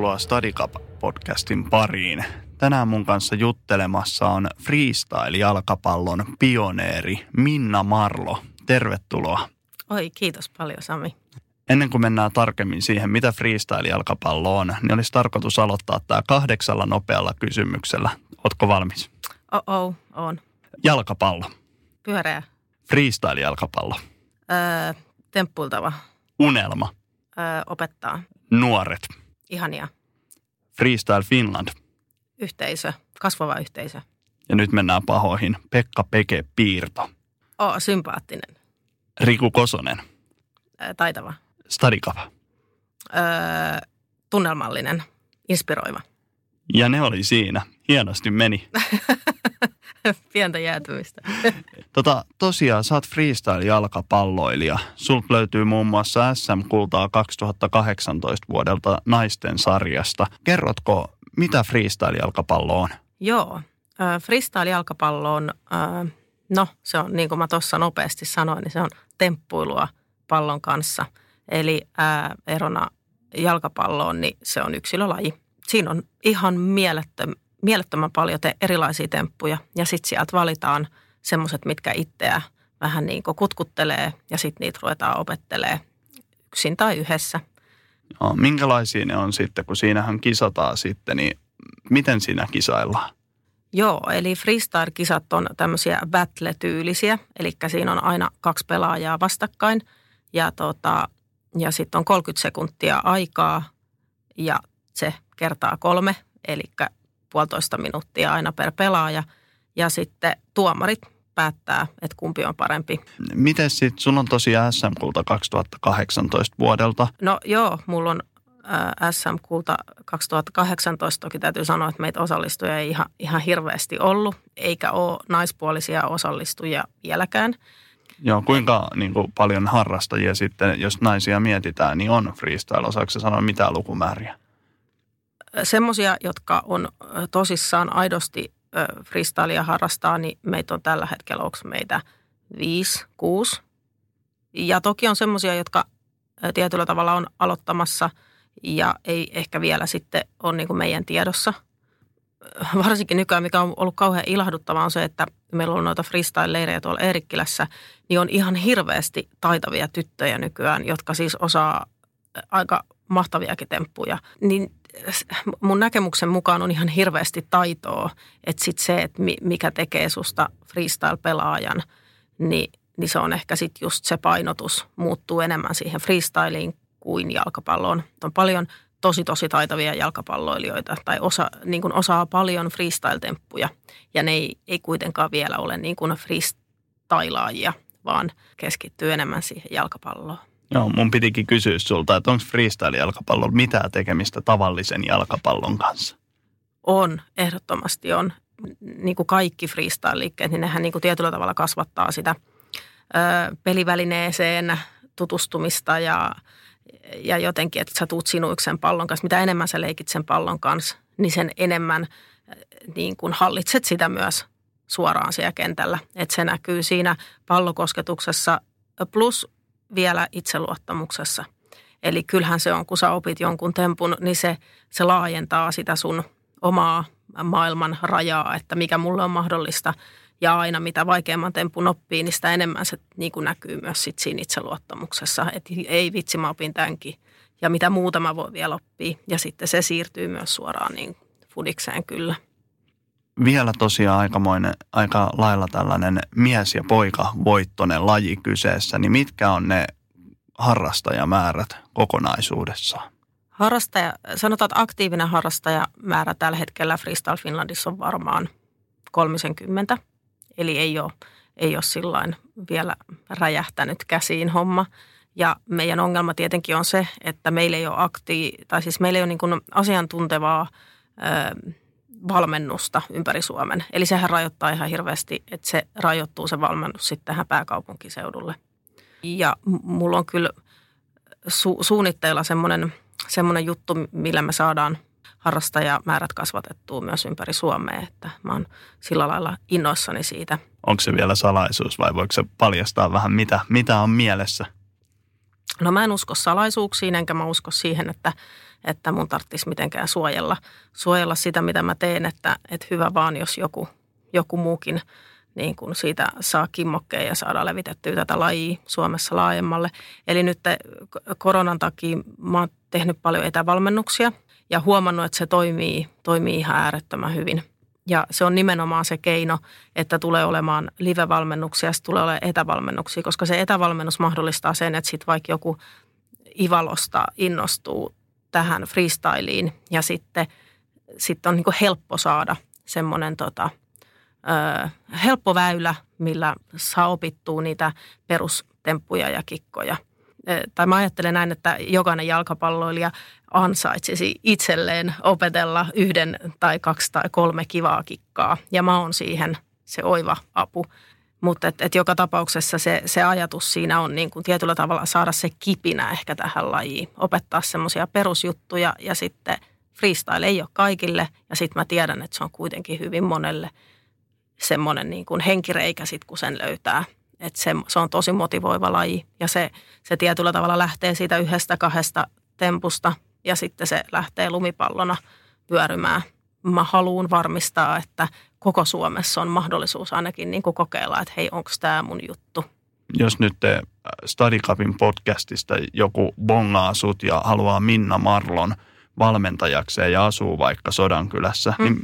Tervetuloa Stadicap-podcastin pariin. Tänään mun kanssa juttelemassa on freestyle-jalkapallon pioneeri Minna Marlo. Tervetuloa. Oi, kiitos paljon Sami. Ennen kuin mennään tarkemmin siihen, mitä freestyle-jalkapallo on, niin olisi tarkoitus aloittaa tämä kahdeksalla nopealla kysymyksellä. Ootko valmis? Oh, on. Jalkapallo. Pyöreä. Freestyle-jalkapallo. Öö, temppuiltava. Unelma. Öö, opettaa. Nuoret. Ihania. Freestyle Finland. Yhteisö. Kasvava yhteisö. Ja nyt mennään pahoihin. Pekka Peke Piirto. Oh, sympaattinen. Riku Kosonen. Taitava. Stadikava. Öö, tunnelmallinen. Inspiroiva. Ja ne oli siinä. Hienosti meni. Pientä jäätymistä. Tota, tosiaan, sä oot freestyle-jalkapalloilija. Sulta löytyy muun muassa SM-kultaa 2018 vuodelta naisten sarjasta. Kerrotko, mitä freestyle-jalkapallo on? Joo, freestyle-jalkapallo on, no se on niin kuin mä tuossa nopeasti sanoin, niin se on temppuilua pallon kanssa. Eli erona jalkapalloon, niin se on yksilölaji. Siinä on ihan mielettömän mielettömän paljon te erilaisia temppuja ja sitten sieltä valitaan semmoiset, mitkä itseä vähän niin kuin kutkuttelee ja sitten niitä ruvetaan opettelee yksin tai yhdessä. No, minkälaisia ne on sitten, kun siinähän kisataan sitten, niin miten siinä kisaillaan? Joo, eli freestyle-kisat on tämmöisiä battle-tyylisiä, eli siinä on aina kaksi pelaajaa vastakkain ja, tota, ja sitten on 30 sekuntia aikaa ja se kertaa kolme, eli puolitoista minuuttia aina per pelaaja. Ja sitten tuomarit päättää, että kumpi on parempi. Miten sitten, sun on tosiaan SM-kulta 2018 vuodelta. No joo, mulla on SM-kulta 2018. Toki täytyy sanoa, että meitä osallistujia ei ihan, ihan hirveästi ollut, eikä ole naispuolisia osallistujia vieläkään. Joo, kuinka niin kuin, paljon harrastajia sitten, jos naisia mietitään, niin on freestyle? Osaako sanoa mitään lukumääriä? Semmoisia, jotka on tosissaan aidosti freestylea harrastaa, niin meitä on tällä hetkellä, onko meitä viisi, kuusi. Ja toki on semmoisia, jotka tietyllä tavalla on aloittamassa ja ei ehkä vielä sitten ole niin kuin meidän tiedossa. Varsinkin nykyään, mikä on ollut kauhean ilahduttavaa, on se, että meillä on noita freestyle-leirejä tuolla Eerikkilässä, niin on ihan hirveästi taitavia tyttöjä nykyään, jotka siis osaa aika mahtaviakin temppuja. Niin mun näkemyksen mukaan on ihan hirveästi taitoa, että sit se, että mikä tekee susta freestyle-pelaajan, niin, niin se on ehkä sitten just se painotus muuttuu enemmän siihen freestyliin kuin jalkapalloon. On paljon tosi tosi taitavia jalkapalloilijoita tai osa, niin kuin osaa paljon freestyle-temppuja ja ne ei, ei kuitenkaan vielä ole niin kuin freestylaajia, vaan keskittyy enemmän siihen jalkapalloon. Joo, mun pitikin kysyä sulta, että onko freestyle-jalkapallolla mitään tekemistä tavallisen jalkapallon kanssa? On, ehdottomasti on. Niin kuin kaikki freestyle-liikkeet, niin nehän niin kuin tietyllä tavalla kasvattaa sitä ö, pelivälineeseen tutustumista ja, ja jotenkin, että sä tuut sinuiksen pallon kanssa. Mitä enemmän sä leikit sen pallon kanssa, niin sen enemmän niin kuin hallitset sitä myös suoraan siellä kentällä. Että se näkyy siinä pallokosketuksessa plus vielä itseluottamuksessa. Eli kyllähän se on, kun sä opit jonkun tempun, niin se, se laajentaa sitä sun omaa maailman rajaa, että mikä mulle on mahdollista. Ja aina mitä vaikeamman tempun oppii, niin sitä enemmän se niin kuin näkyy myös sit siinä itseluottamuksessa. Että ei vitsi, mä opin tämänkin. Ja mitä muuta mä vielä oppia. Ja sitten se siirtyy myös suoraan niin fudikseen kyllä vielä tosiaan aikamoinen, aika lailla tällainen mies- ja poika voittonen laji kyseessä, niin mitkä on ne harrastajamäärät kokonaisuudessaan? Harrastaja, sanotaan, että aktiivinen harrastajamäärä tällä hetkellä Freestyle Finlandissa on varmaan 30, eli ei ole, ei ole sillain vielä räjähtänyt käsiin homma. Ja meidän ongelma tietenkin on se, että meillä ei ole akti, tai siis meillä ei ole niin asiantuntevaa valmennusta ympäri Suomen. Eli sehän rajoittaa ihan hirveästi, että se rajoittuu se valmennus sitten tähän pääkaupunkiseudulle. Ja mulla on kyllä su- suunnitteilla semmoinen, semmoinen juttu, millä me saadaan harrastajamäärät kasvatettua myös ympäri Suomea, että mä oon sillä lailla innoissani siitä. Onko se vielä salaisuus vai voiko se paljastaa vähän, mitä, mitä on mielessä? No mä en usko salaisuuksiin, enkä mä usko siihen, että, että mun tarvitsisi mitenkään suojella, suojella sitä, mitä mä teen, että, että hyvä vaan, jos joku, joku muukin niin kuin siitä saa kimmokkeen ja saadaan levitettyä tätä lajia Suomessa laajemmalle. Eli nyt koronan takia mä oon tehnyt paljon etävalmennuksia ja huomannut, että se toimii, toimii ihan äärettömän hyvin. Ja se on nimenomaan se keino, että tulee olemaan live-valmennuksia ja tulee olemaan etävalmennuksia, koska se etävalmennus mahdollistaa sen, että sitten vaikka joku Ivalosta innostuu tähän freestyliin ja sitten, sitten on niin helppo saada semmoinen tota, helppo väylä, millä saa opittua niitä perustemppuja ja kikkoja. Tai mä ajattelen näin, että jokainen jalkapalloilija ansaitsisi itselleen opetella yhden tai kaksi tai kolme kivaa kikkaa. Ja mä oon siihen se oiva apu. Mutta et, et joka tapauksessa se, se ajatus siinä on niin kuin tietyllä tavalla saada se kipinä ehkä tähän lajiin. Opettaa semmoisia perusjuttuja ja sitten freestyle ei ole kaikille. Ja sitten mä tiedän, että se on kuitenkin hyvin monelle semmoinen niin kuin henkireikä sit, kun sen löytää. Että se, se on tosi motivoiva laji ja se, se tietyllä tavalla lähtee siitä yhdestä kahdesta tempusta ja sitten se lähtee lumipallona pyörymään. Mä haluan varmistaa, että koko Suomessa on mahdollisuus ainakin niin kuin kokeilla, että hei, onko tämä mun juttu. Jos nyt te Stadikapin podcastista joku bongaa sut ja haluaa Minna Marlon valmentajakseen ja asuu vaikka Sodankylässä, hmm. niin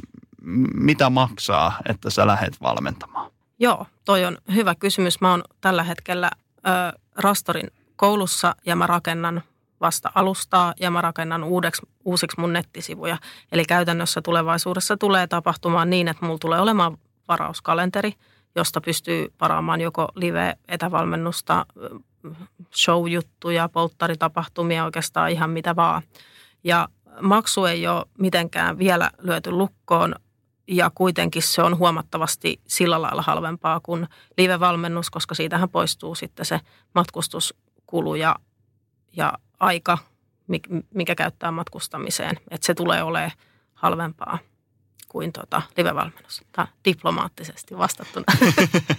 mitä maksaa, että sä lähet valmentamaan? Joo, toi on hyvä kysymys. Mä oon tällä hetkellä ö, Rastorin koulussa ja mä rakennan vasta alustaa ja mä rakennan uudeksi, uusiksi mun nettisivuja. Eli käytännössä tulevaisuudessa tulee tapahtumaan niin, että mulla tulee olemaan varauskalenteri, josta pystyy varaamaan joko live-etävalmennusta, show-juttuja, polttaritapahtumia, oikeastaan ihan mitä vaan. Ja maksu ei ole mitenkään vielä lyöty lukkoon ja kuitenkin se on huomattavasti sillä lailla halvempaa kuin live-valmennus, koska siitähän poistuu sitten se matkustuskulu ja, ja aika, mikä käyttää matkustamiseen. Että se tulee olemaan halvempaa kuin tota live-valmennus. Tämä diplomaattisesti vastattuna.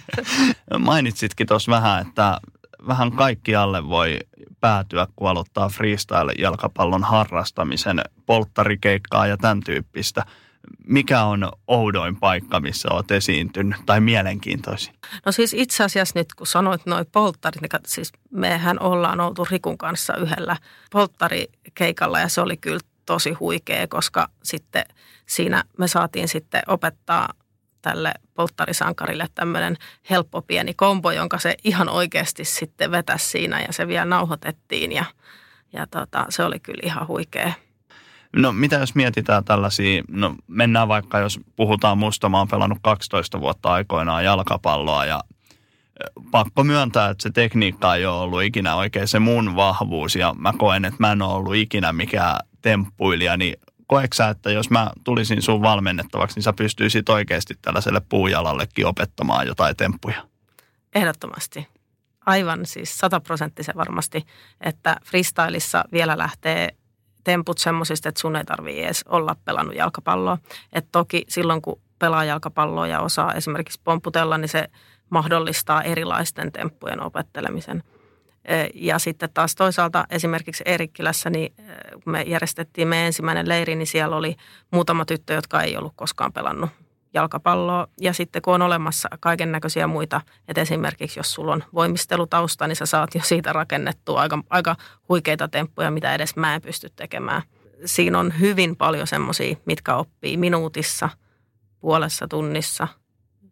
Mainitsitkin tuossa vähän, että vähän kaikkialle voi päätyä, kun aloittaa freestyle-jalkapallon harrastamisen, polttarikeikkaa ja tämän tyyppistä – mikä on oudoin paikka, missä olet esiintynyt tai mielenkiintoisin? No siis itse asiassa nyt kun sanoit noin polttarit, niin siis mehän ollaan oltu Rikun kanssa yhdellä polttarikeikalla ja se oli kyllä tosi huikea, koska sitten siinä me saatiin sitten opettaa tälle polttarisankarille tämmöinen helppo pieni kombo, jonka se ihan oikeasti sitten vetäisi siinä ja se vielä nauhoitettiin ja, ja tota, se oli kyllä ihan huikea. No mitä jos mietitään tällaisia, no mennään vaikka jos puhutaan musta, mä oon pelannut 12 vuotta aikoinaan jalkapalloa ja pakko myöntää, että se tekniikka ei ole ollut ikinä oikein se mun vahvuus ja mä koen, että mä en ole ollut ikinä mikään temppuilija, niin koeksä, että jos mä tulisin sun valmennettavaksi, niin sä pystyisit oikeasti tällaiselle puujalallekin opettamaan jotain temppuja? Ehdottomasti. Aivan siis sataprosenttisen varmasti, että freestylissa vielä lähtee temput semmoisista, että sun ei tarvitse edes olla pelannut jalkapalloa. Et toki silloin, kun pelaa jalkapalloa ja osaa esimerkiksi pomputella, niin se mahdollistaa erilaisten temppujen opettelemisen. E, ja sitten taas toisaalta esimerkiksi Erikkilässä, niin e, kun me järjestettiin me ensimmäinen leiri, niin siellä oli muutama tyttö, jotka ei ollut koskaan pelannut jalkapalloa. Ja sitten kun on olemassa kaiken näköisiä muita, että esimerkiksi jos sulla on voimistelutausta, niin sä saat jo siitä rakennettua aika, aika huikeita temppuja, mitä edes mä en pysty tekemään. Siinä on hyvin paljon semmoisia, mitkä oppii minuutissa, puolessa tunnissa,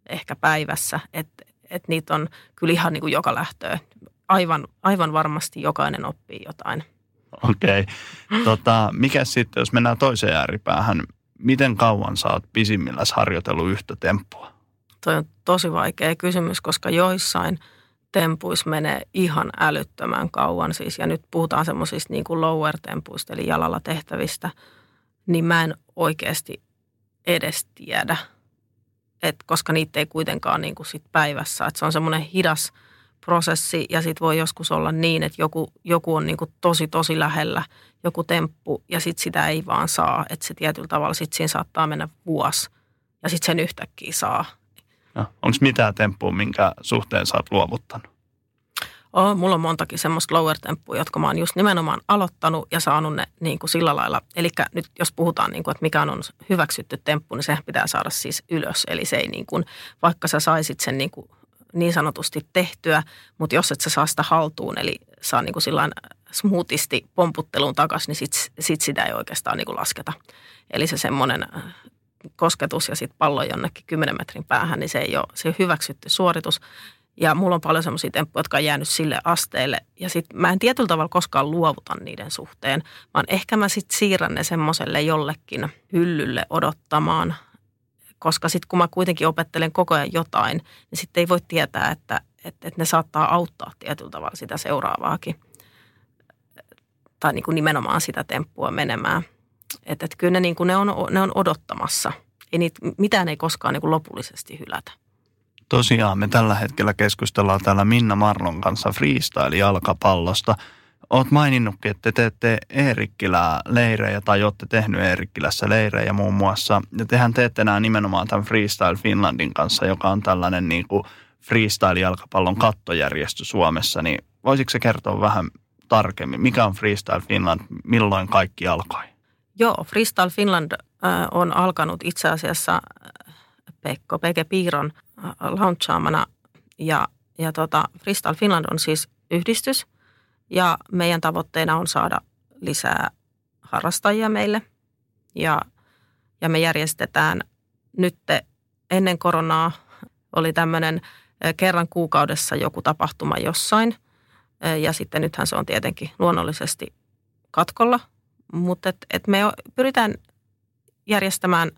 ehkä päivässä, että et niitä on kyllä ihan niin kuin joka lähtöä. Aivan, aivan varmasti jokainen oppii jotain. Okei. Okay. Tota, mikä sitten, jos mennään toiseen ääripäähän, miten kauan sä oot pisimmilläs harjoitellut yhtä temppua? Toi on tosi vaikea kysymys, koska joissain tempuissa menee ihan älyttömän kauan. Siis, ja nyt puhutaan semmoisista niin kuin lower-tempuista, eli jalalla tehtävistä, niin mä en oikeasti edes tiedä, Et koska niitä ei kuitenkaan niin kuin sit päivässä. Et se on semmoinen hidas prosessi ja sitten voi joskus olla niin, että joku, joku on niin kuin tosi tosi lähellä – joku temppu ja sitten sitä ei vaan saa. Että se tietyllä tavalla sitten siinä saattaa mennä vuosi ja sitten sen yhtäkkiä saa. No, Onko mitään temppua, minkä suhteen sä oot luovuttanut? Oh, mulla on montakin semmoista lower temppua, jotka mä oon just nimenomaan aloittanut ja saanut ne niin kuin sillä lailla. Eli nyt jos puhutaan, niin kuin, että mikä on hyväksytty temppu, niin se pitää saada siis ylös. Eli se ei niin kuin, vaikka sä saisit sen niin, kuin niin sanotusti tehtyä, mutta jos et sä saa sitä haltuun, eli saa niin kuin smoothisti pomputteluun takaisin, niin sit, sit sitä ei oikeastaan niin kuin lasketa. Eli se semmoinen äh, kosketus ja sitten pallo jonnekin 10 metrin päähän, niin se ei ole, se hyväksytty suoritus. Ja mulla on paljon semmoisia temppuja, jotka on jäänyt sille asteelle. Ja sitten mä en tietyllä tavalla koskaan luovuta niiden suhteen, vaan ehkä mä sitten siirrän ne semmoiselle jollekin hyllylle odottamaan. Koska sitten kun mä kuitenkin opettelen koko ajan jotain, niin sitten ei voi tietää, että, että, että ne saattaa auttaa tietyllä tavalla sitä seuraavaakin. Tai niin kuin nimenomaan sitä temppua menemään. Että, että kyllä ne, niin kuin ne, on, ne on odottamassa. Ei niitä, mitään ei koskaan niin kuin lopullisesti hylätä. Tosiaan me tällä hetkellä keskustellaan täällä Minna Marlon kanssa freestyle-jalkapallosta. Oot maininnutkin, että te teette Eerikkilää leirejä tai olette tehnyt Eerikkilässä leirejä muun muassa. Ja tehän teette nämä nimenomaan tämän Freestyle Finlandin kanssa, joka on tällainen niin kuin freestyle-jalkapallon kattojärjestö Suomessa. Niin voisitko se kertoa vähän tarkemmin, mikä on Freestyle Finland, milloin kaikki alkoi? Joo, Freestyle Finland on alkanut itse asiassa Pekko Peke Piiron launchaamana. Ja, ja tota, Freestyle Finland on siis yhdistys ja meidän tavoitteena on saada lisää harrastajia meille. Ja, ja me järjestetään nyt ennen koronaa oli tämmöinen kerran kuukaudessa joku tapahtuma jossain. Ja sitten nythän se on tietenkin luonnollisesti katkolla. Mutta et, et me pyritään järjestämään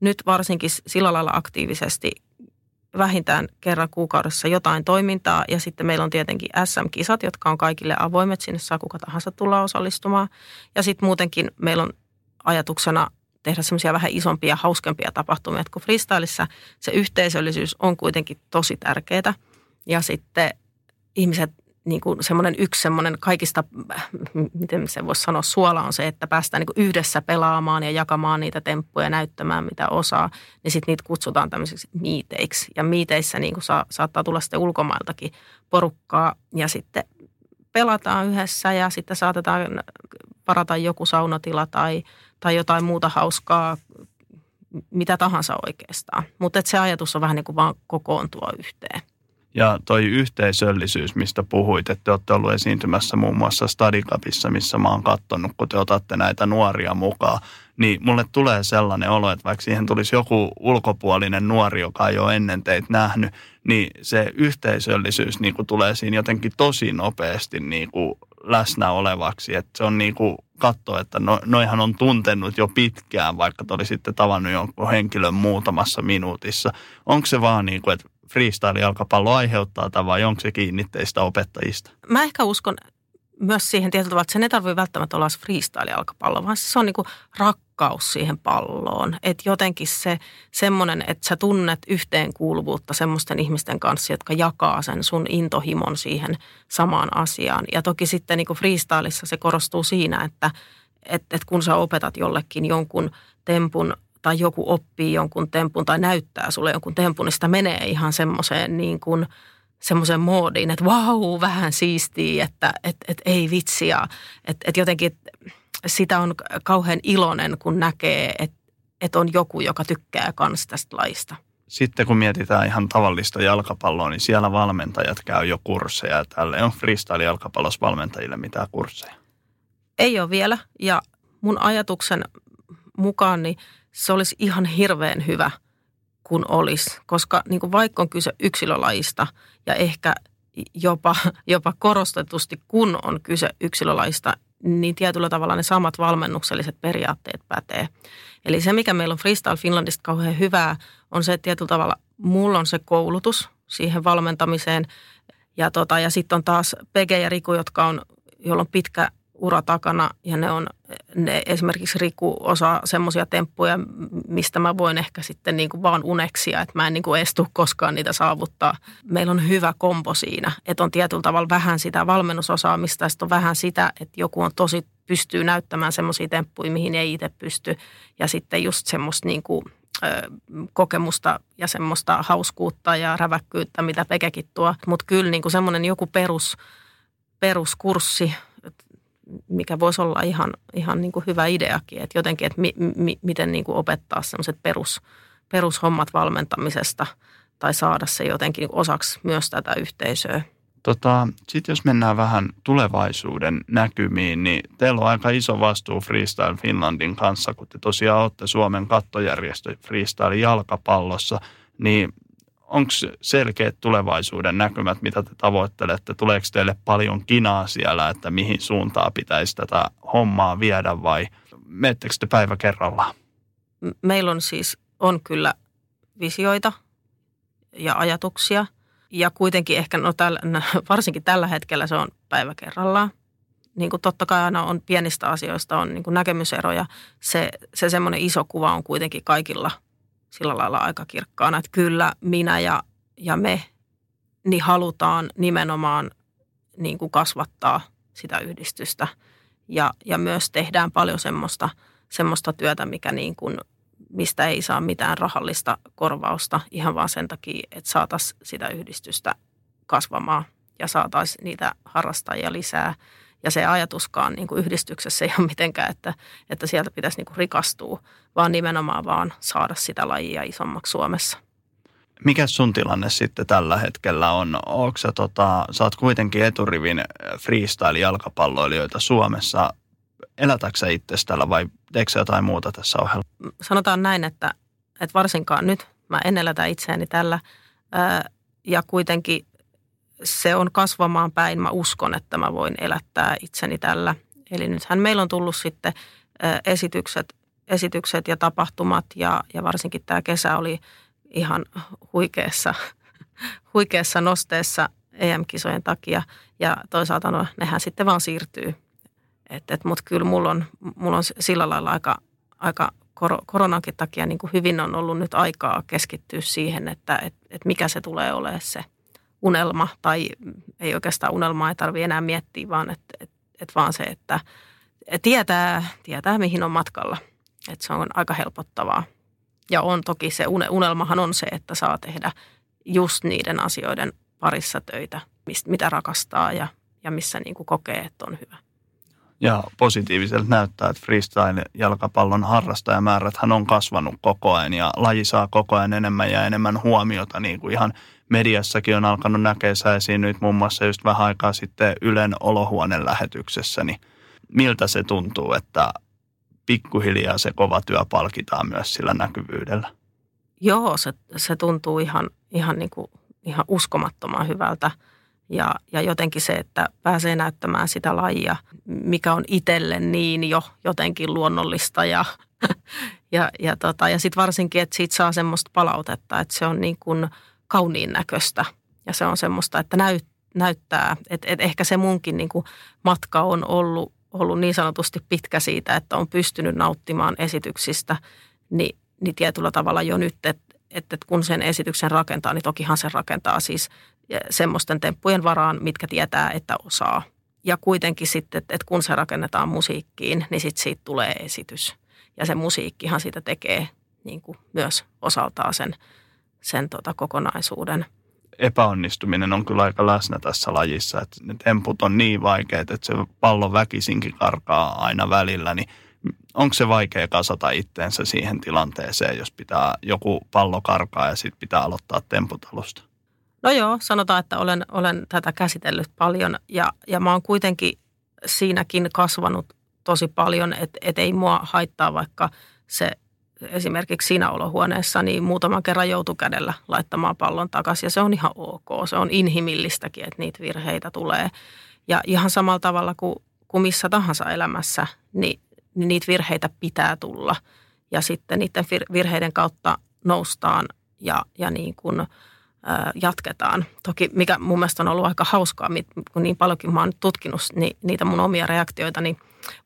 nyt varsinkin sillä lailla aktiivisesti vähintään kerran kuukaudessa jotain toimintaa. Ja sitten meillä on tietenkin SM-kisat, jotka on kaikille avoimet. Sinne saa kuka tahansa tulla osallistumaan. Ja sitten muutenkin meillä on ajatuksena tehdä semmoisia vähän isompia, hauskempia tapahtumia. Kun freestylissa se yhteisöllisyys on kuitenkin tosi tärkeää. Ja sitten ihmiset niin kuin semmoinen yksi semmoinen kaikista, miten se voisi sanoa, suola on se, että päästään niin yhdessä pelaamaan ja jakamaan niitä temppuja, näyttämään mitä osaa, niin sitten niitä kutsutaan tämmöisiksi miiteiksi. Ja miiteissä niin kuin saa, saattaa tulla sitten ulkomailtakin porukkaa ja sitten pelataan yhdessä ja sitten saatetaan varata joku saunatila tai, tai jotain muuta hauskaa, mitä tahansa oikeastaan. Mutta se ajatus on vähän niin kuin vaan kokoontua yhteen. Ja toi yhteisöllisyys, mistä puhuit, että te olette ollut esiintymässä muun muassa Stadikapissa, missä mä oon katsonut, kun te otatte näitä nuoria mukaan, niin mulle tulee sellainen olo, että vaikka siihen tulisi joku ulkopuolinen nuori, joka ei ole ennen teitä nähnyt, niin se yhteisöllisyys niin kuin tulee siinä jotenkin tosi nopeasti niin kuin läsnä olevaksi. Että se on niin kuin katsoa, että no, noihan on tuntenut jo pitkään, vaikka te olisitte tavannut jonkun henkilön muutamassa minuutissa. Onko se vaan niin kuin, että freestyle-jalkapallo aiheuttaa tai vai onko se kiinni teistä opettajista? Mä ehkä uskon myös siihen tietyllä tavalla, että sen ei tarvitse välttämättä olla freestyle-jalkapallo, vaan se on niin kuin rakkaus siihen palloon. Että jotenkin se semmoinen, että sä tunnet yhteenkuuluvuutta semmoisten ihmisten kanssa, jotka jakaa sen sun intohimon siihen samaan asiaan. Ja toki sitten niin kuin se korostuu siinä, että, että, että kun sä opetat jollekin jonkun tempun tai joku oppii jonkun tempun tai näyttää sulle jonkun tempun, niin sitä menee ihan semmoiseen niin kuin semmoiseen moodiin, että vau, vähän siistiä, että et, et, ei vitsiä. Että et jotenkin sitä on kauhean iloinen, kun näkee, että et on joku, joka tykkää kans tästä laista. Sitten kun mietitään ihan tavallista jalkapalloa, niin siellä valmentajat käy jo kursseja. Tälle on freestyle-jalkapallossa valmentajille mitään kursseja? Ei ole vielä. Ja mun ajatuksen mukaan, niin se olisi ihan hirveän hyvä, kun olisi. Koska niin kuin vaikka on kyse yksilölajista ja ehkä jopa, jopa korostetusti, kun on kyse yksilölajista, niin tietyllä tavalla ne samat valmennukselliset periaatteet pätee. Eli se, mikä meillä on Freestyle Finlandista kauhean hyvää, on se, että tietyllä tavalla mulla on se koulutus siihen valmentamiseen. Ja, tota, ja sitten on taas Pege ja Riku, jotka on, jolla on pitkä ura takana ja ne on, ne esimerkiksi Riku osaa semmoisia temppuja, mistä mä voin ehkä sitten niin kuin vaan uneksia, että mä en niin kuin estu koskaan niitä saavuttaa. Meillä on hyvä kompo siinä, että on tietyllä tavalla vähän sitä valmennusosaamista ja sitten on vähän sitä, että joku on tosi pystyy näyttämään semmoisia temppuja, mihin ei itse pysty ja sitten just semmoista niin kuin kokemusta ja semmoista hauskuutta ja räväkkyyttä, mitä Pekekin tuo. Mutta kyllä niin semmoinen joku perus, peruskurssi, mikä voisi olla ihan, ihan niin kuin hyvä ideakin, että jotenkin, että mi, mi, miten niin kuin opettaa semmoiset perus, perushommat valmentamisesta tai saada se jotenkin osaksi myös tätä yhteisöä. Tota, Sitten jos mennään vähän tulevaisuuden näkymiin, niin teillä on aika iso vastuu Freestyle Finlandin kanssa, kun te tosiaan olette Suomen kattojärjestö Freestyle jalkapallossa, niin onko selkeät tulevaisuuden näkymät, mitä te tavoittelette? Tuleeko teille paljon kinaa siellä, että mihin suuntaan pitäisi tätä hommaa viedä vai menettekö te päivä kerrallaan? Meillä on siis, on kyllä visioita ja ajatuksia – ja kuitenkin ehkä, no tällä, varsinkin tällä hetkellä se on päivä kerrallaan. Niin kuin totta kai aina on pienistä asioista on niin kuin näkemyseroja. Se, se semmoinen iso kuva on kuitenkin kaikilla sillä lailla aika kirkkaana, että kyllä minä ja, ja me niin halutaan nimenomaan niin kuin kasvattaa sitä yhdistystä. Ja, ja myös tehdään paljon semmoista, semmoista työtä, mikä niin kuin mistä ei saa mitään rahallista korvausta ihan vaan sen takia, että saataisiin sitä yhdistystä kasvamaan ja saataisiin niitä harrastajia lisää. Ja se ajatuskaan niin kuin yhdistyksessä ei ole mitenkään, että, että sieltä pitäisi niin kuin rikastua, vaan nimenomaan vaan saada sitä lajia isommaksi Suomessa. Mikä sun tilanne sitten tällä hetkellä on? Onko sä, tota, sä oot kuitenkin eturivin freestyle-jalkapalloilijoita Suomessa elätäksä itse tällä vai teekö jotain muuta tässä ohella? Sanotaan näin, että, että varsinkaan nyt mä en elätä itseäni tällä ää, ja kuitenkin se on kasvamaan päin. Mä uskon, että mä voin elättää itseni tällä. Eli nythän meillä on tullut sitten esitykset, esitykset ja tapahtumat ja, ja varsinkin tämä kesä oli ihan huikeassa, huikeassa nosteessa EM-kisojen takia ja toisaalta no, nehän sitten vaan siirtyy Mutta kyllä mulla on, mulla on sillä lailla aika, aika koronankin takia niin kuin hyvin on ollut nyt aikaa keskittyä siihen, että et, et mikä se tulee olemaan se unelma. Tai ei oikeastaan unelmaa ei tarvitse enää miettiä, vaan että et, et vaan se, että tietää, tietää mihin on matkalla. Että se on aika helpottavaa. Ja on toki se unelmahan on se, että saa tehdä just niiden asioiden parissa töitä, mitä rakastaa ja, ja missä niin kuin kokee, että on hyvä. Ja positiiviselta näyttää, että freestyle-jalkapallon harrastajamääräthän on kasvanut koko ajan ja laji saa koko ajan enemmän ja enemmän huomiota, niin kuin ihan mediassakin on alkanut näkeä sä nyt muun muassa just vähän aikaa sitten Ylen olohuoneen lähetyksessä, niin miltä se tuntuu, että pikkuhiljaa se kova työ palkitaan myös sillä näkyvyydellä? Joo, se, se tuntuu ihan, ihan, niin kuin, ihan uskomattoman hyvältä. Ja, ja jotenkin se, että pääsee näyttämään sitä lajia, mikä on itselle niin jo jotenkin luonnollista ja, ja, ja, tota, ja sitten varsinkin, että siitä saa semmoista palautetta, että se on niin kuin kauniin näköistä ja se on semmoista, että näyt, näyttää, että, että ehkä se munkin niin kuin matka on ollut, ollut niin sanotusti pitkä siitä, että on pystynyt nauttimaan esityksistä, niin, niin tietyllä tavalla jo nyt, että, että kun sen esityksen rakentaa, niin tokihan se rakentaa siis semmoisten temppujen varaan, mitkä tietää, että osaa. Ja kuitenkin sitten, että kun se rakennetaan musiikkiin, niin sitten siitä tulee esitys. Ja se musiikkihan siitä tekee niin kuin myös osaltaan sen, sen tota kokonaisuuden. Epäonnistuminen on kyllä aika läsnä tässä lajissa, että ne temput on niin vaikeat, että se pallo väkisinkin karkaa aina välillä, niin onko se vaikea kasata itteensä siihen tilanteeseen, jos pitää joku pallo karkaa ja sitten pitää aloittaa temput alusta? No joo, sanotaan, että olen, olen tätä käsitellyt paljon ja, ja mä oon kuitenkin siinäkin kasvanut tosi paljon, että et ei mua haittaa vaikka se esimerkiksi siinä olohuoneessa, niin muutaman kerran joutu kädellä laittamaan pallon takaisin ja se on ihan ok. Se on inhimillistäkin, että niitä virheitä tulee. Ja ihan samalla tavalla kuin, kuin missä tahansa elämässä, niin, niin niitä virheitä pitää tulla. Ja sitten niiden virheiden kautta noustaan ja, ja niin kuin – jatketaan. Toki mikä mun mielestä on ollut aika hauskaa, kun niin paljonkin mä oon tutkinut niitä mun omia reaktioita, niin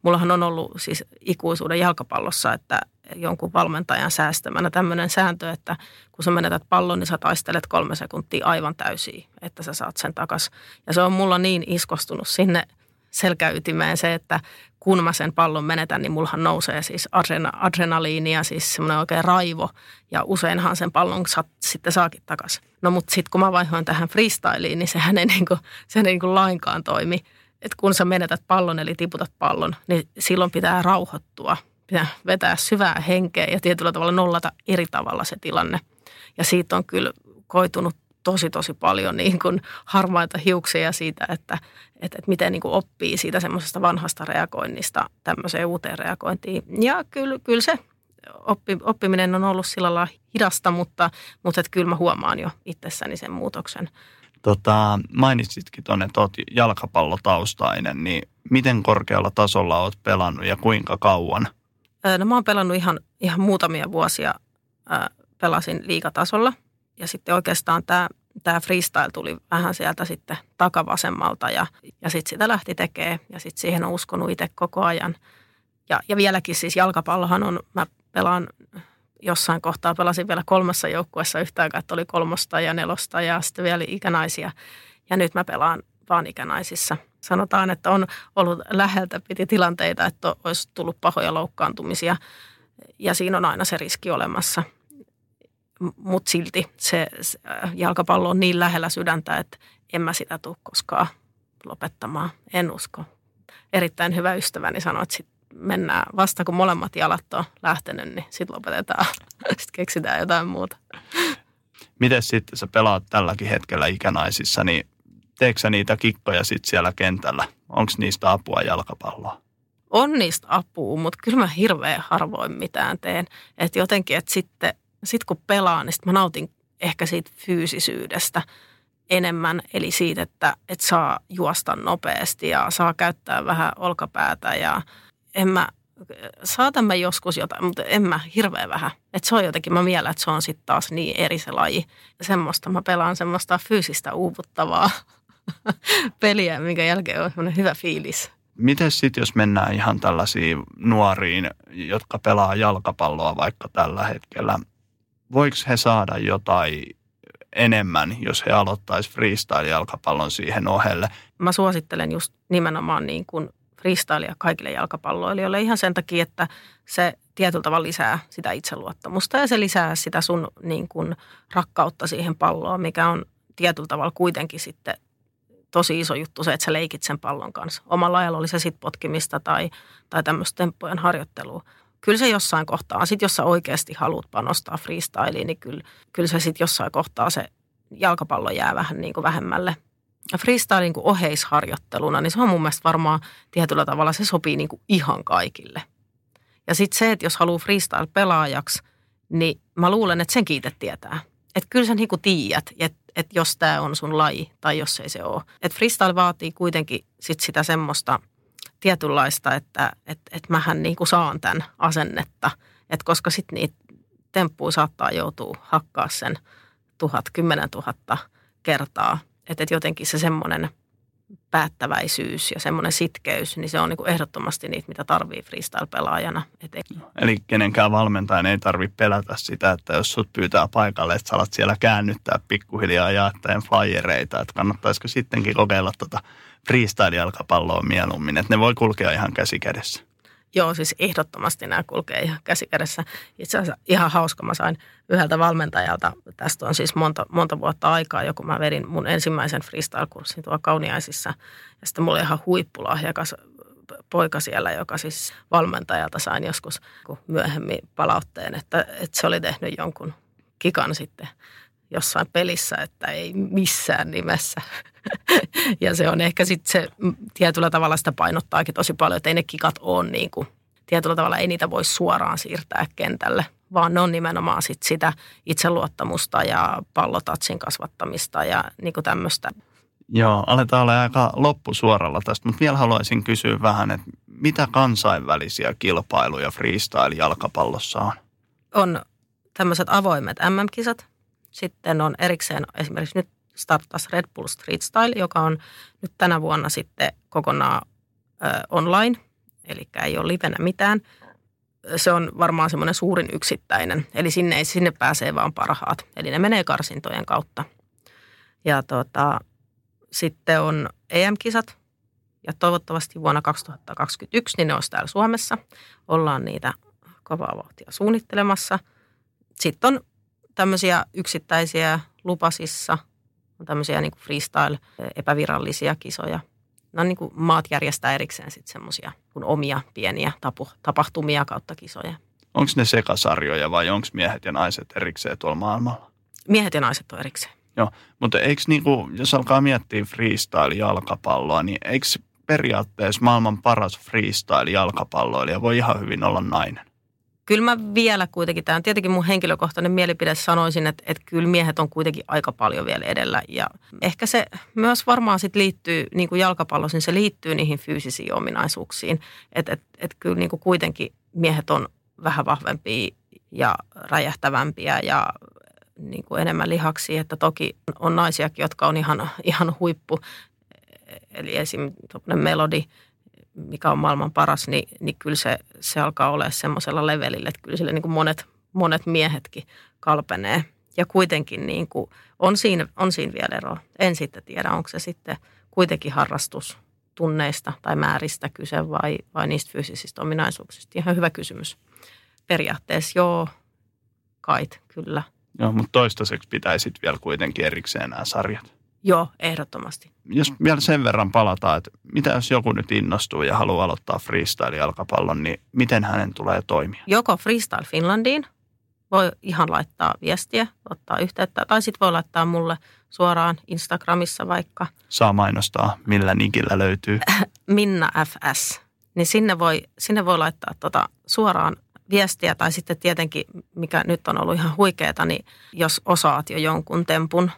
mullahan on ollut siis ikuisuuden jalkapallossa, että jonkun valmentajan säästämänä tämmöinen sääntö, että kun sä menetät pallon, niin sä taistelet kolme sekuntia aivan täysiä, että sä saat sen takas. Ja se on mulla niin iskostunut sinne, selkäytimeen se, että kun mä sen pallon menetän, niin mullahan nousee siis adrena, adrenaliini ja siis semmoinen oikein raivo. Ja useinhan sen pallon saat, sitten saakin takaisin. No mutta sitten kun mä vaihoin tähän freestyliin, niin sehän ei, niinku, sehän ei niinku lainkaan toimi. Että kun sä menetät pallon eli tiputat pallon, niin silloin pitää rauhoittua. Pitää vetää syvää henkeä ja tietyllä tavalla nollata eri tavalla se tilanne. Ja siitä on kyllä koitunut tosi tosi paljon niin kuin harmaita hiuksia siitä, että, että, että miten niin kuin oppii siitä semmoisesta vanhasta reagoinnista tämmöiseen uuteen reagointiin. Ja kyllä, kyllä se oppi, oppiminen on ollut sillä lailla hidasta, mutta, mutta että kyllä mä huomaan jo itsessäni sen muutoksen. Tota, mainitsitkin tuonne, että olet jalkapallotaustainen, niin miten korkealla tasolla olet pelannut ja kuinka kauan? No mä oon pelannut ihan, ihan muutamia vuosia. Pelasin liikatasolla – ja sitten oikeastaan tämä, tämä freestyle tuli vähän sieltä sitten takavasemmalta ja, ja sitten sitä lähti tekemään ja sitten siihen on uskonut itse koko ajan. Ja, ja vieläkin siis jalkapallohan on, mä pelaan jossain kohtaa pelasin vielä kolmessa joukkueessa yhtä aikaa, että oli kolmosta ja nelosta ja sitten vielä ikänaisia. Ja nyt mä pelaan vaan ikänaisissa. Sanotaan, että on ollut läheltä piti tilanteita, että olisi tullut pahoja loukkaantumisia ja siinä on aina se riski olemassa – mutta silti se, se äh, jalkapallo on niin lähellä sydäntä, että en mä sitä tule koskaan lopettamaan. En usko. Erittäin hyvä ystäväni sanoi, että sit mennään vasta kun molemmat jalat on lähtenyt, niin sitten lopetetaan. sitten keksitään jotain muuta. Miten sitten sä pelaat tälläkin hetkellä ikänaisissa, niin teekö sä niitä kikkoja sitten siellä kentällä? Onko niistä apua jalkapalloa? On niistä apua, mutta kyllä mä hirveän harvoin mitään teen. Että jotenkin, että sitten sitten kun pelaan, niin sit mä nautin ehkä siitä fyysisyydestä enemmän, eli siitä, että, että saa juosta nopeasti ja saa käyttää vähän olkapäätä ja en mä, saatan mä joskus jotain, mutta en mä hirveän vähän. Että se on jotenkin, mä mielen, että se on sitten taas niin eri se laji. Semmoista, mä pelaan semmoista fyysistä uuvuttavaa peliä, minkä jälkeen on hyvä fiilis. Miten sitten, jos mennään ihan tällaisiin nuoriin, jotka pelaa jalkapalloa vaikka tällä hetkellä, voiko he saada jotain enemmän, jos he aloittaisi freestyle-jalkapallon siihen ohelle? Mä suosittelen just nimenomaan niin kuin freestylea kaikille jalkapalloilijoille ihan sen takia, että se tietyllä tavalla lisää sitä itseluottamusta ja se lisää sitä sun niin kuin rakkautta siihen palloon, mikä on tietyllä tavalla kuitenkin sitten tosi iso juttu se, että sä leikit sen pallon kanssa. Omalla ajalla oli se sitten potkimista tai, tai tämmöistä temppojen harjoittelua kyllä se jossain kohtaa, sitten jos sä oikeasti haluat panostaa freestyliin, niin kyllä, kyllä se sitten jossain kohtaa se jalkapallo jää vähän niin kuin vähemmälle. Ja freestyle kuin oheisharjoitteluna, niin se on mun mielestä varmaan tietyllä tavalla, se sopii niin kuin ihan kaikille. Ja sitten se, että jos haluaa freestyle-pelaajaksi, niin mä luulen, että sen kiitet tietää. Että kyllä sä niin kuin tiedät, että, että jos tämä on sun laji tai jos ei se ole. Että freestyle vaatii kuitenkin sit sitä semmoista – tietynlaista, että et, et mähän niin kuin saan tämän asennetta. Et koska sitten niitä temppuja saattaa joutua hakkaa sen tuhat, kymmenen tuhatta kertaa. Että et jotenkin se semmoinen päättäväisyys ja semmoinen sitkeys, niin se on niin kuin ehdottomasti niitä, mitä tarvii freestyle-pelaajana. Et ei. Eli kenenkään valmentajan ei tarvitse pelätä sitä, että jos sut pyytää paikalle, että sä siellä käännyttää pikkuhiljaa jaettaen flyereita, että kannattaisiko sittenkin kokeilla tuota freestyle-jalkapalloa mieluummin, että ne voi kulkea ihan käsi kädessä. Joo, siis ehdottomasti nämä kulkee ihan käsi kädessä. Itse asiassa ihan hauska, mä sain yhdeltä valmentajalta, tästä on siis monta, monta vuotta aikaa, joku mä vedin mun ensimmäisen freestyle-kurssin tuolla Kauniaisissa. Ja sitten mulla oli ihan huippulahjakas poika siellä, joka siis valmentajalta sain joskus myöhemmin palautteen, että, että se oli tehnyt jonkun kikan sitten jossain pelissä, että ei missään nimessä. ja se on ehkä sitten se tietyllä tavalla sitä painottaakin tosi paljon, että ei ne kikat ole niin kuin, tietyllä tavalla ei niitä voi suoraan siirtää kentälle, vaan ne on nimenomaan sit sitä itseluottamusta ja pallotatsin kasvattamista ja niin kuin tämmöistä. Joo, aletaan olla aika loppusuoralla tästä, mutta vielä haluaisin kysyä vähän, että mitä kansainvälisiä kilpailuja freestyle-jalkapallossa on? On tämmöiset avoimet MM-kisat, sitten on erikseen esimerkiksi nyt starttasi Red Bull Street Style, joka on nyt tänä vuonna sitten kokonaan ö, online, eli ei ole livenä mitään. Se on varmaan semmoinen suurin yksittäinen, eli sinne, ei, sinne pääsee vaan parhaat. Eli ne menee karsintojen kautta. Ja tota, sitten on EM-kisat, ja toivottavasti vuonna 2021 niin ne olisi täällä Suomessa. Ollaan niitä kovaa vauhtia suunnittelemassa. Sitten on tämmöisiä yksittäisiä lupasissa, on tämmöisiä niin kuin freestyle, epävirallisia kisoja. No niin kuin maat järjestää erikseen sitten semmoisia kuin omia pieniä tapu, tapahtumia kautta kisoja. Onko ne sekasarjoja vai onko miehet ja naiset erikseen tuolla maailmalla? Miehet ja naiset on erikseen. Joo, mutta eikö niinku, jos alkaa miettiä freestyle-jalkapalloa, niin eikö periaatteessa maailman paras freestyle-jalkapalloilija voi ihan hyvin olla nainen? Kyllä mä vielä kuitenkin, tämä on tietenkin mun henkilökohtainen mielipide, sanoisin, että, että kyllä miehet on kuitenkin aika paljon vielä edellä. Ja ehkä se myös varmaan sitten liittyy, niin kuin jalkapallossa, niin se liittyy niihin fyysisiin ominaisuuksiin. Että et, et kyllä niin kuin kuitenkin miehet on vähän vahvempia ja räjähtävämpiä ja niin kuin enemmän lihaksi, että toki on naisiakin, jotka on ihan, ihan huippu. Eli esim. melodi, mikä on maailman paras, niin, niin kyllä se, se alkaa olla semmoisella levelillä, että kyllä sille niin kuin monet, monet miehetkin kalpenee. Ja kuitenkin niin kuin on, siinä, on siinä vielä ero. En sitten tiedä, onko se sitten kuitenkin harrastus tunneista tai määristä kyse vai, vai niistä fyysisistä ominaisuuksista. Ihan hyvä kysymys. Periaatteessa joo, kait, kyllä. Joo, mutta toistaiseksi pitäisi vielä kuitenkin erikseen nämä sarjat. Joo, ehdottomasti. Jos vielä sen verran palataan, että mitä jos joku nyt innostuu ja haluaa aloittaa freestyle-jalkapallon, niin miten hänen tulee toimia? Joko Freestyle Finlandiin, voi ihan laittaa viestiä, ottaa yhteyttä, tai sitten voi laittaa mulle suoraan Instagramissa vaikka. Saa mainostaa, millä nikillä löytyy. Minna FS. Niin sinne voi, sinne voi laittaa tota suoraan viestiä tai sitten tietenkin, mikä nyt on ollut ihan huikeeta, niin jos osaat jo jonkun tempun,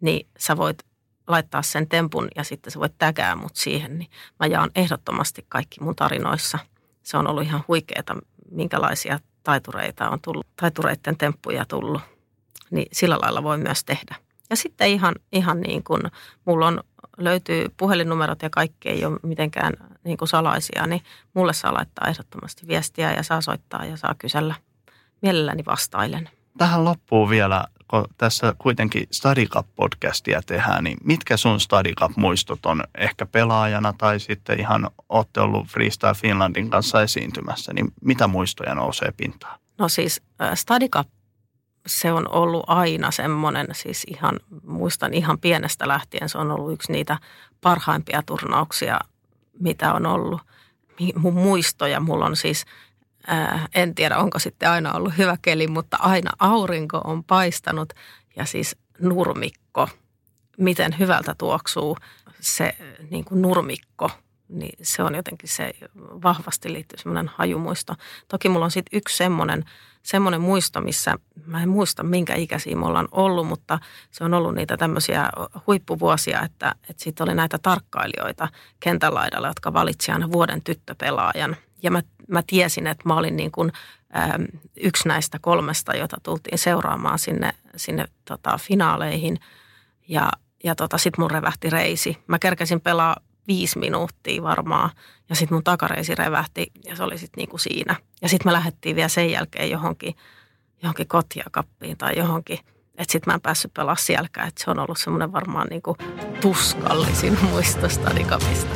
niin sä voit laittaa sen tempun ja sitten sä voit tägää mut siihen, niin mä jaan ehdottomasti kaikki mun tarinoissa. Se on ollut ihan huikeeta, minkälaisia taitureita on tullut, taitureiden temppuja tullut. Niin sillä lailla voi myös tehdä. Ja sitten ihan, ihan niin kuin mulla on, löytyy puhelinnumerot ja kaikki ei ole mitenkään niin kuin salaisia, niin mulle saa laittaa ehdottomasti viestiä ja saa soittaa ja saa kysellä. Mielelläni vastailen. Tähän loppuu vielä, kun tässä kuitenkin Study Cup-podcastia tehdään, niin mitkä sun Study Cup-muistot on ehkä pelaajana tai sitten ihan olette ollut Freestyle Finlandin kanssa esiintymässä, niin mitä muistoja nousee pintaan? No siis Study Cup se on ollut aina semmoinen, siis ihan, muistan ihan pienestä lähtien, se on ollut yksi niitä parhaimpia turnauksia, mitä on ollut. Mun muistoja, mulla on siis, ää, en tiedä onko sitten aina ollut hyvä keli, mutta aina aurinko on paistanut ja siis nurmikko, miten hyvältä tuoksuu se niin kuin nurmikko, niin se on jotenkin se vahvasti liittyy semmoinen hajumuisto. Toki mulla on sitten yksi semmoinen, semmoinen muisto, missä mä en muista minkä ikäisiä me ollaan ollut, mutta se on ollut niitä tämmöisiä huippuvuosia, että, että sitten oli näitä tarkkailijoita kentän laidalla, jotka valitsi aina vuoden tyttöpelaajan. Ja mä, mä tiesin, että mä olin niin kuin, äm, yksi näistä kolmesta, jota tultiin seuraamaan sinne, sinne tota, finaaleihin. Ja, ja tota, sitten mun revähti reisi. Mä kerkesin pelaa viisi minuuttia varmaan. Ja sitten mun takareisi revähti ja se oli sitten niinku siinä. Ja sitten me lähdettiin vielä sen jälkeen johonkin, johonkin kotiakappiin tai johonkin. Että sitten mä en päässyt pelaa sielläkään. Että se on ollut semmoinen varmaan niinku tuskallisin muisto Stadikapista.